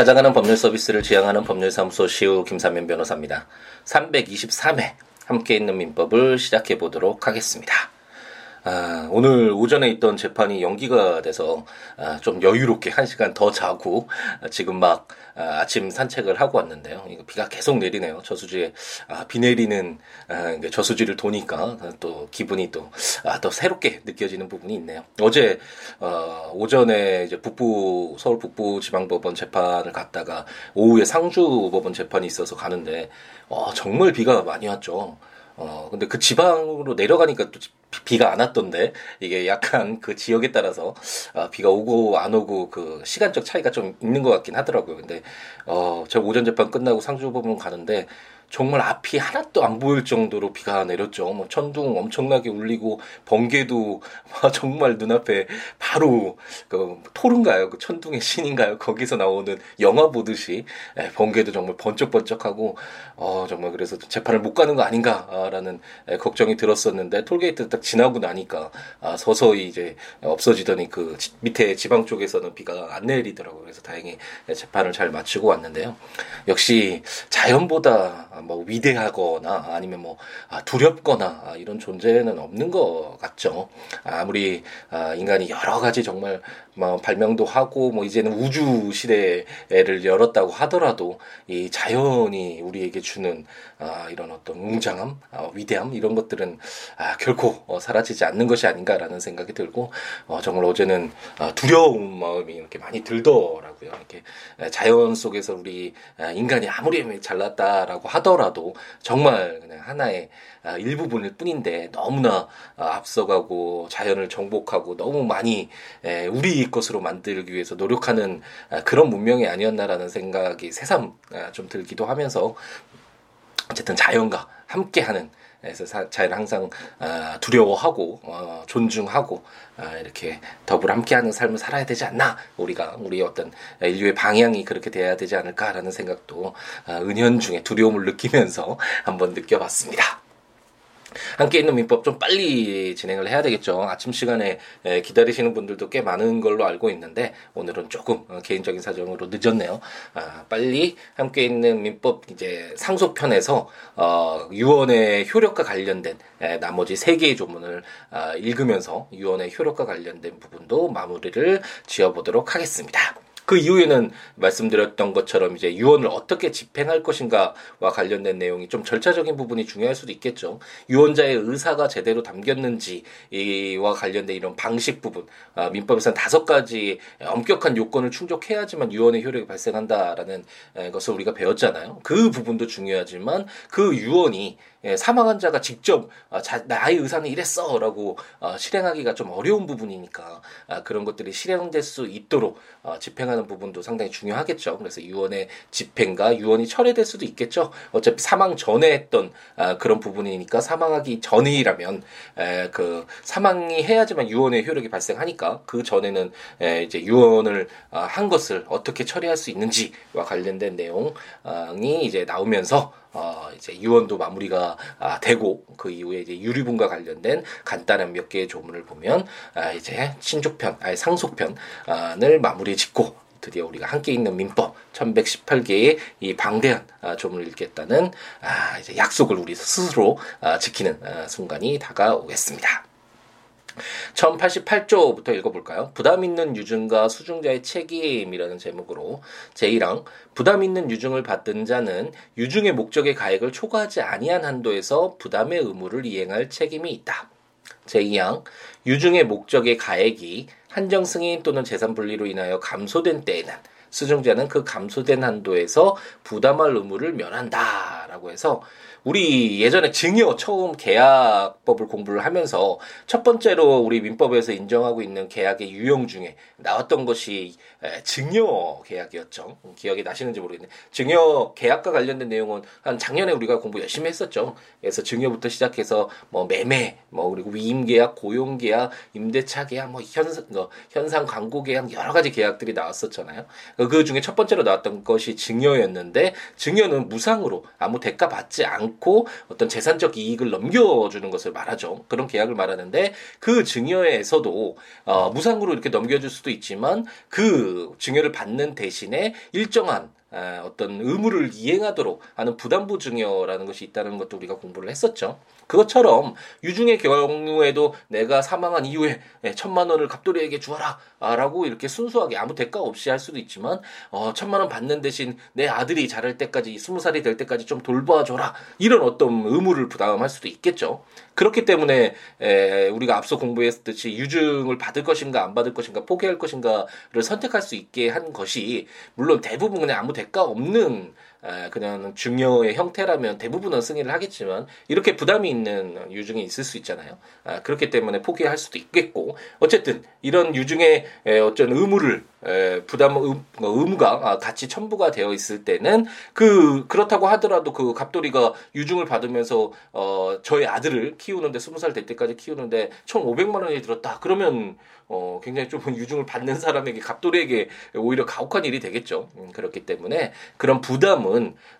찾아가는 법률 서비스를 지향하는 법률사무소 시우 김삼면 변호사입니다. 323회 함께 있는 민법을 시작해 보도록 하겠습니다. 아, 오늘 오전에 있던 재판이 연기가 돼서 아, 좀 여유롭게 한 시간 더 자고 아, 지금 막 아, 침 산책을 하고 왔는데요. 이거 비가 계속 내리네요. 저수지에 아, 비 내리는 아, 저수지를 도니까 또 기분이 또, 아, 더 새롭게 느껴지는 부분이 있네요. 어제 어, 오전에 이제 북부 서울 북부 지방법원 재판을 갔다가 오후에 상주 법원 재판이 있어서 가는데 어, 정말 비가 많이 왔죠. 어, 근데 그 지방으로 내려가니까 또 비가 안 왔던데 이게 약간 그 지역에 따라서 아, 비가 오고 안 오고 그 시간적 차이가 좀 있는 것 같긴 하더라고요. 근데 어, 제가 오전 재판 끝나고 상주법원 가는데 정말 앞이 하나도 안 보일 정도로 비가 내렸죠. 뭐 천둥 엄청나게 울리고 번개도 정말 눈앞에 바로 그 토른가요? 그 천둥의 신인가요? 거기서 나오는 영화 보듯이 예, 번개도 정말 번쩍번쩍하고 어 정말 그래서 재판을 못 가는 거 아닌가라는 예, 걱정이 들었었는데 톨게이트 딱 지나고 나니까 아, 서서히 이제 없어지더니 그 밑에 지방 쪽에서는 비가 안 내리더라고요. 그래서 다행히 재판을 잘 마치고 왔는데요. 역시 자연보다 뭐 위대하거나 아니면 뭐 아, 두렵거나 아, 이런 존재는 없는 것 같죠. 아무리 아, 인간이 여러 가지 정말 뭐 발명도 하고 뭐 이제는 우주 시대를 열었다고 하더라도 이 자연이 우리에게 주는 이런 어떤 웅장함, 위대함 이런 것들은 결코 어, 사라지지 않는 것이 아닌가라는 생각이 들고 어, 정말 어제는 두려운 마음이 이렇게 많이 들더라고요. 이렇게 자연 속에서 우리 인간이 아무리 잘났다라고 하더라도 정말 그냥 하나의 아, 일부분일 뿐인데 너무나 아, 앞서가고 자연을 정복하고 너무 많이 우리 것으로 만들기 위해서 노력하는 아, 그런 문명이 아니었나라는 생각이 새삼 좀 들기도 하면서 어쨌든 자연과 함께하는 그래서 자연을 항상 두려워하고 어, 존중하고 이렇게 더불어 함께하는 삶을 살아야 되지 않나 우리가 우리의 어떤 인류의 방향이 그렇게 돼야 되지 않을까라는 생각도 은연중에 두려움을 느끼면서 한번 느껴봤습니다. 함께 있는 민법 좀 빨리 진행을 해야 되겠죠. 아침 시간에 기다리시는 분들도 꽤 많은 걸로 알고 있는데 오늘은 조금 어, 개인적인 사정으로 늦었네요. 아, 빨리 함께 있는 민법 이제 상소편에서 어, 유언의 효력과 관련된 나머지 세 개의 조문을 아, 읽으면서 유언의 효력과 관련된 부분도 마무리를 지어보도록 하겠습니다. 그 이후에는 말씀드렸던 것처럼 이제 유언을 어떻게 집행할 것인가와 관련된 내용이 좀 절차적인 부분이 중요할 수도 있겠죠. 유언자의 의사가 제대로 담겼는지와 관련된 이런 방식 부분, 아, 민법에서는 다섯 가지 엄격한 요건을 충족해야지만 유언의 효력이 발생한다라는 것을 우리가 배웠잖아요. 그 부분도 중요하지만 그 유언이 예, 사망한 자가 직접 아, 자, 나의 의사는 이랬어라고 어, 실행하기가 좀 어려운 부분이니까 아, 그런 것들이 실행될 수 있도록 어, 집행하는 부분도 상당히 중요하겠죠. 그래서 유언의 집행과 유언이 철회될 수도 있겠죠. 어차피 사망 전에 했던 아, 그런 부분이니까 사망하기 전이라면 에, 그 사망이 해야지만 유언의 효력이 발생하니까 그 전에는 에, 이제 유언을 아, 한 것을 어떻게 처리할 수 있는지와 관련된 내용이 이제 나오면서 어, 이제 유언도 마무리가 아, 되고 그 이후에 이제 유리분과 관련된 간단한 몇 개의 조문을 보면 아, 이제 신족편, 아니 상속편을 마무리 짓고 드디어 우리가 함께 있는 민법 1118개의 이 방대한 아, 조문을 읽겠다는 아, 이제 약속을 우리 스스로 아, 지키는 아, 순간이 다가오겠습니다. 1088조부터 읽어볼까요? 부담 있는 유증과 수증자의 책임이라는 제목으로 제1항 부담 있는 유증을 받던 자는 유증의 목적의 가액을 초과하지 아니한 한도에서 부담의 의무를 이행할 책임이 있다. 제2항 유증의 목적의 가액이 한정 승인 또는 재산 분리로 인하여 감소된 때에는 수증자는 그 감소된 한도에서 부담할 의무를 면한다 라고 해서 우리 예전에 증여 처음 계약법을 공부를 하면서 첫 번째로 우리 민법에서 인정하고 있는 계약의 유형 중에 나왔던 것이 증여 계약이었죠. 기억이 나시는지 모르겠네. 증여 계약과 관련된 내용은 한 작년에 우리가 공부 열심히 했었죠. 그래서 증여부터 시작해서 뭐 매매, 뭐 그리고 위임 계약, 고용 계약, 임대차 계약, 뭐 현상, 뭐 현상 광고 계약 여러 가지 계약들이 나왔었잖아요. 그 중에 첫 번째로 나왔던 것이 증여였는데 증여는 무상으로 아무 대가 받지 않고 어떤 재산적 이익을 넘겨주는 것을 말하죠. 그런 계약을 말하는데 그 증여에서도 어, 무상으로 이렇게 넘겨줄 수도 있지만 그 증여를 받는 대신에 일정한 어떤 의무를 이행하도록 하는 부담부 증여라는 것이 있다는 것도 우리가 공부를 했었죠. 그것처럼 유중의 경우에도 내가 사망한 이후에 예, 천만 원을 갑돌이에게 주어라 라고 이렇게 순수하게 아무 대가 없이 할 수도 있지만 어, 천만 원 받는 대신 내 아들이 자랄 때까지 스무 살이 될 때까지 좀 돌봐줘라 이런 어떤 의무를 부담할 수도 있겠죠. 그렇기 때문에 에, 우리가 앞서 공부했듯이 유증을 받을 것인가 안 받을 것인가 포기할 것인가를 선택할 수 있게 한 것이 물론 대부분 그냥 아무 대가 없는 그냥 중요의 형태라면 대부분은 승인을 하겠지만 이렇게 부담이 있는 유증이 있을 수 있잖아요. 아, 그렇기 때문에 포기할 수도 있겠고 어쨌든 이런 유증의 어쩐 의무를 부담 뭐 의무가 아, 같이 첨부가 되어 있을 때는 그 그렇다고 하더라도 그 갑돌이가 유증을 받으면서 어 저의 아들을 키우는데 스무 살 될 때까지 키우는데 총 오백만 원이 들었다. 그러면 어, 굉장히 좀 유증을 받는 사람에게 갑돌이에게 오히려 가혹한 일이 되겠죠. 음, 그렇기 때문에 그런 부담은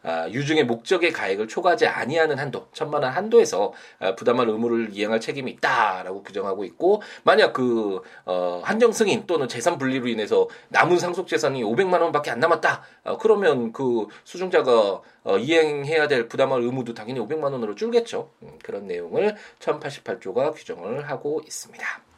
아, 유증의 목적의 가액을 초과하지 아니하는 한도, 천만 원 한도에서 아, 부담할 의무를 이행할 책임이 있다라고 규정하고 있고 만약 그 어, 한정 승인 또는 재산 분리로 인해서 남은 상속 재산이 500만 원밖에 안 남았다. 어, 그러면 그 수중자가 어, 이행해야 될 부담할 의무도 당연히 500만 원으로 줄겠죠. 음, 그런 내용을 1088조가 규정을 하고 있습니다.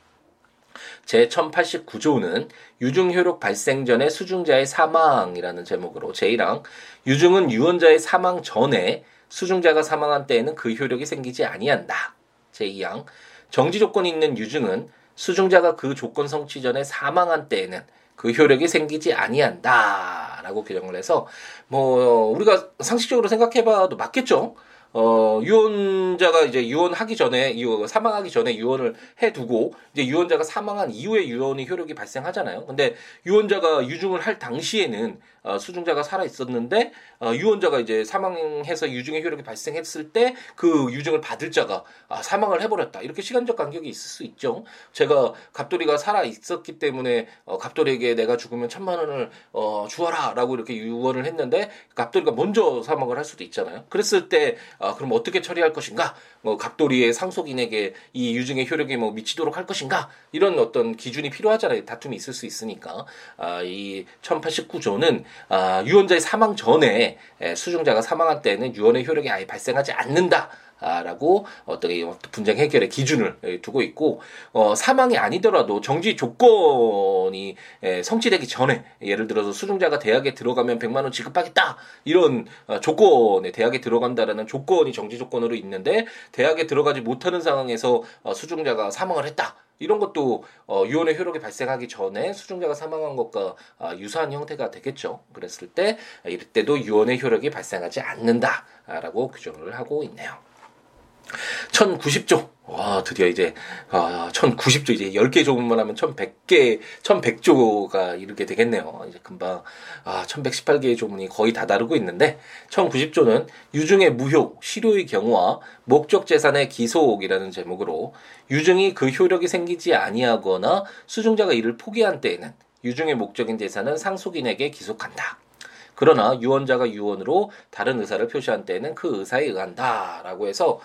제1089조는 유증효력 발생 전에 수중자의 사망이라는 제목으로 제1항 유증은 유언자의 사망 전에 수중자가 사망한 때에는 그 효력이 생기지 아니한다. 제2항 정지 조건이 있는 유증은 수중자가 그 조건 성취 전에 사망한 때에는 그 효력이 생기지 아니한다라고 규정을 해서 뭐 우리가 상식적으로 생각해봐도 맞겠죠. 어, 유언자가 이제 유언하기 전에, 유, 사망하기 전에 유언을 해두고, 이제 유언자가 사망한 이후에 유언의 효력이 발생하잖아요. 근데 유언자가 유증을 할 당시에는 어, 수중자가 살아 있었는데 어, 유언자가 이제 사망해서 유증의 효력이 발생했을 때 그 유증을 받을 자가 아, 사망을 해버렸다 이렇게 시간적 간격이 있을 수 있죠. 제가 갑돌이가 살아 있었기 때문에 어, 갑돌이에게 내가 죽으면 천만 원을 어, 주어라라고 이렇게 유언을 했는데 갑돌이가 먼저 사망을 할 수도 있잖아요. 그랬을 때 아, 그럼 어떻게 처리할 것인가? 뭐 갑돌이의 상속인에게 이 유증의 효력이 뭐 미치도록 할 것인가? 이런 어떤 기준이 필요하잖아요. 다툼이 있을 수 있으니까 아, 이 1089조는 아, 유언자의 사망 전에 수중자가 사망한 때는 유언의 효력이 아예 발생하지 않는다. 라고 어떤 분쟁 해결의 기준을 두고 있고 어, 사망이 아니더라도 정지 조건이 에, 성취되기 전에 예를 들어서 수중자가 대학에 들어가면 100만 원 지급하겠다 이런 어, 조건에 대학에 들어간다라는 조건이 정지 조건으로 있는데 대학에 들어가지 못하는 상황에서 어, 수중자가 사망을 했다 이런 것도 어, 유언의 효력이 발생하기 전에 수중자가 사망한 것과 아, 유사한 형태가 되겠죠. 그랬을 때 이럴 때도 유언의 효력이 발생하지 않는다라고 규정을 하고 있네요. 1090조. 와, 드디어 이제, 아, 1090조, 이제 10개 조문만 하면 1100개, 1100조가 이르게 되겠네요. 이제 금방, 아, 1118개의 조문이 거의 다 다르고 있는데, 1090조는 유증의 무효, 실효의 경우와 목적 재산의 기속이라는 제목으로 유증이 그 효력이 생기지 아니하거나 수증자가 이를 포기한 때에는 유증의 목적인 재산은 상속인에게 기속한다. 그러나 유언자가 유언으로 다른 의사를 표시한 때에는 그 의사에 의한다라고 해서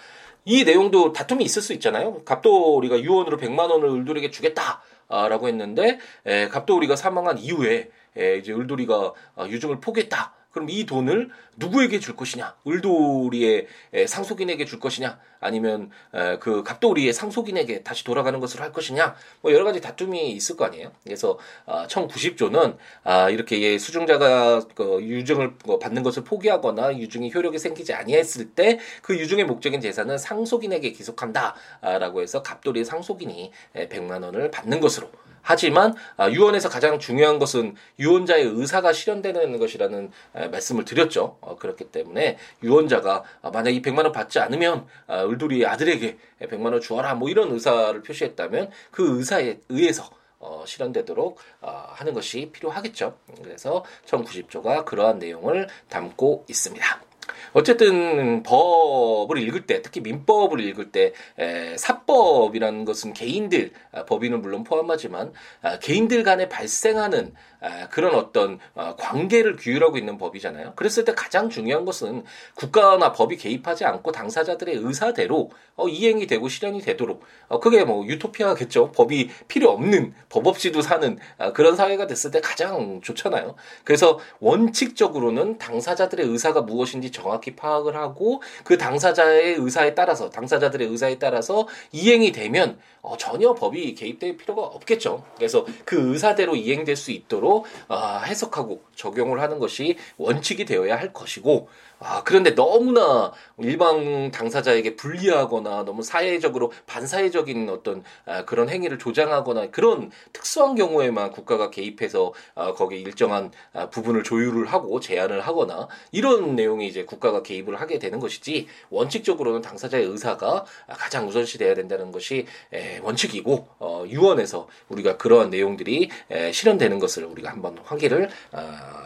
이 내용도 다툼이 있을 수 있잖아요. 갑돌이가 유언으로 100만 원을 을돌에게 주겠다. 라고 했는데 에, 갑돌이가 사망한 이후에 에, 이제 을돌이가 어, 유증을 포기했다. 그럼 이 돈을 누구에게 줄 것이냐? 을돌이의 상속인에게 줄 것이냐? 아니면 그 갑돌이의 상속인에게 다시 돌아가는 것으로 할 것이냐? 뭐 여러 가지 다툼이 있을 거 아니에요. 그래서 1090조는 아, 아, 이렇게 수중자가 그 유증을 뭐 받는 것을 포기하거나 유증이 효력이 생기지 아니했을 때 그 유증의 목적인 재산은 상속인에게 기속한다라고 해서 갑돌이의 상속인이 100만 원을 받는 것으로 하지만 아, 유언에서 가장 중요한 것은 유언자의 의사가 실현되는 것이라는 말씀을 드렸죠. 어, 그렇기 때문에 유언자가 아, 만약 이 100만 원 받지 않으면 아, 을돌이 아들에게 100만 원 주어라 뭐 이런 의사를 표시했다면 그 의사에 의해서 어, 실현되도록 어, 하는 것이 필요하겠죠. 그래서 1090조가 그러한 내용을 담고 있습니다. 어쨌든 법을 읽을 때 특히 민법을 읽을 때 에, 사법이라는 것은 개인들 아, 법인은 물론 포함하지만 아, 개인들 간에 발생하는 아, 그런 어떤 어, 관계를 규율하고 있는 법이잖아요. 그랬을 때 가장 중요한 것은 국가나 법이 개입하지 않고 당사자들의 의사대로 어, 이행이 되고 실현이 되도록 어, 그게 뭐 유토피아겠죠. 법이 필요 없는 법 없이도 사는 그런 사회가 됐을 때 가장 좋잖아요. 그래서 원칙적으로는 당사자들의 의사가 무엇인지 정확히 파악을 하고 그 당사자의 의사에 따라서 당사자들의 의사에 따라서 이행이 되면 전혀 법이 개입될 필요가 없겠죠. 그래서 그 의사대로 이행될 수 있도록 아, 해석하고 적용을 하는 것이 원칙이 되어야 할 것이고 아, 그런데 너무나 일반 당사자에게 불리하거나 너무 사회적으로 반사회적인 어떤 아, 그런 행위를 조장하거나 그런 특수한 경우에만 국가가 개입해서 아, 거기에 일정한 아, 부분을 조율을 하고 제한을 하거나 이런 내용이 이제 국가가 개입을 하게 되는 것이지 원칙적으로는 당사자의 의사가 가장 우선시 돼야 된다는 것이 에, 원칙이고 어, 유언에서 우리가 그러한 내용들이 에, 실현되는 것을 우리가 한번 확인을 어,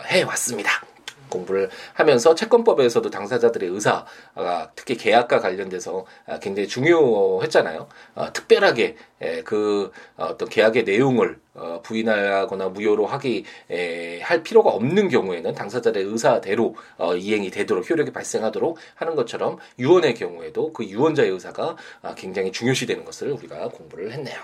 해 왔습니다. 공부를 하면서 채권법에서도 당사자들의 의사가 특히 계약과 관련돼서 아, 굉장히 중요했잖아요. 어, 특별하게 그 어떤 계약의 내용을 어, 부인하거나 무효로 하기 할 필요가 없는 경우에는 당사자의 의사대로 어, 이행이 되도록 효력이 발생하도록 하는 것처럼 유언의 경우에도 그 유언자의 의사가 아, 굉장히 중요시되는 것을 우리가 공부를 했네요.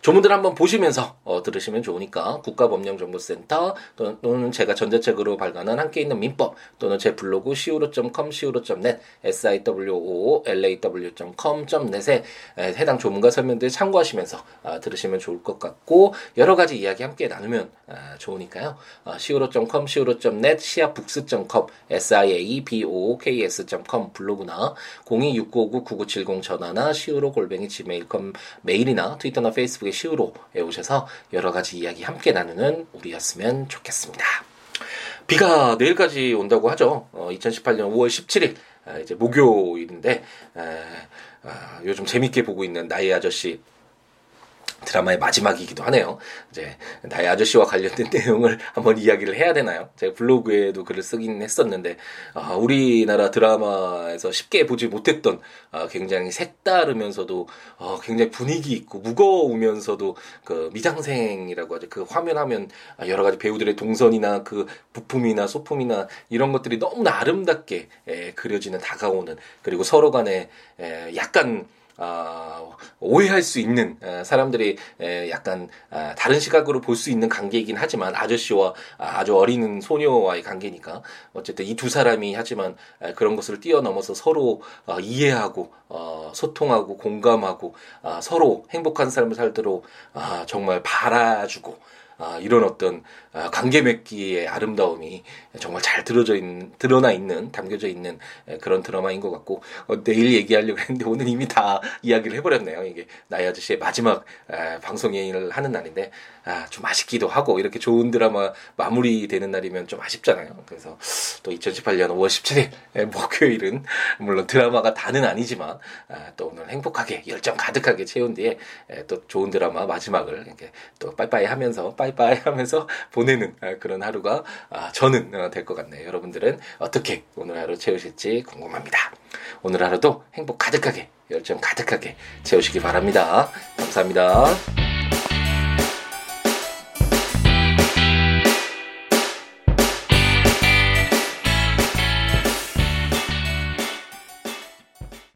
조문들 한번 보시면서 어, 들으시면 좋으니까 국가법령정보센터 또는 제가 전자책으로 발간한 함께 있는 민법 또는 제 블로그 siwo.com, siwo.net, siwoolaw.com.net에 해당 조문과 설명들 참고하시면서 어, 들으시면 좋을 것 같고 여러 가지 이야기 함께 나누면 어, 좋으니까요. 어, siwo.com, siwo.net, siabooks.com, siabooks.com 블로그나 026959-9970 전화나 siwo 골뱅이 gmail.com 메일이나 트위터나 페이스북 페이스북의 시우로에 오셔서 여러 가지 이야기 함께 나누는 우리였으면 좋겠습니다. 비가 내일까지 온다고 하죠. 어, 2018년 5월 17일 아, 이제 목요일인데 아, 아, 요즘 재밌게 보고 있는 나의 아저씨 드라마의 마지막이기도 하네요. 이제 나의 아저씨와 관련된 내용을 한번 이야기를 해야 되나요? 제가 블로그에도 글을 쓰긴 했었는데 아, 우리나라 드라마에서 쉽게 보지 못했던 아, 굉장히 색다르면서도 아, 굉장히 분위기 있고 무거우면서도 그 미장생이라고 하죠. 그 화면 하면 여러 가지 배우들의 동선이나 그 부품이나 소품이나 이런 것들이 너무나 아름답게 에, 그려지는 다가오는 그리고 서로 간에 에, 약간 어, 오해할 수 있는 어, 사람들이 에, 약간 어, 다른 시각으로 볼 수 있는 관계이긴 하지만 아저씨와 아, 아주 어린 소녀와의 관계니까 어쨌든 이 두 사람이 하지만 에, 그런 것을 뛰어넘어서 서로 어, 이해하고 어, 소통하고 공감하고 어, 서로 행복한 삶을 살도록 어, 정말 바라주고 아, 이런 어떤 아, 관계 맺기의 아름다움이 정말 잘 들어져 있는, 드러나 있는, 담겨져 있는 그런 드라마인 것 같고, 어, 내일 얘기하려고 했는데 오늘 이미 다 이야기를 해버렸네요. 이게 나의 아저씨의 마지막 아, 방송 예인을 하는 날인데, 아, 좀 아쉽기도 하고, 이렇게 좋은 드라마 마무리되는 날이면 좀 아쉽잖아요. 그래서 또 2018년 5월 17일 목요일은 물론 드라마가 다는 아니지만, 아, 또 오늘 행복하게, 열정 가득하게 채운 뒤에 또 좋은 드라마 마지막을 이렇게 또 빠이빠이 하면서 빠이 빠이빠이 하면서 보내는 아, 그런 하루가 아, 저는 어, 될것 같네요. 여러분들은 어떻게 오늘 하루 채우실지 궁금합니다. 오늘 하루도 행복 가득하게 열정 가득하게 채우시기 바랍니다. 감사합니다.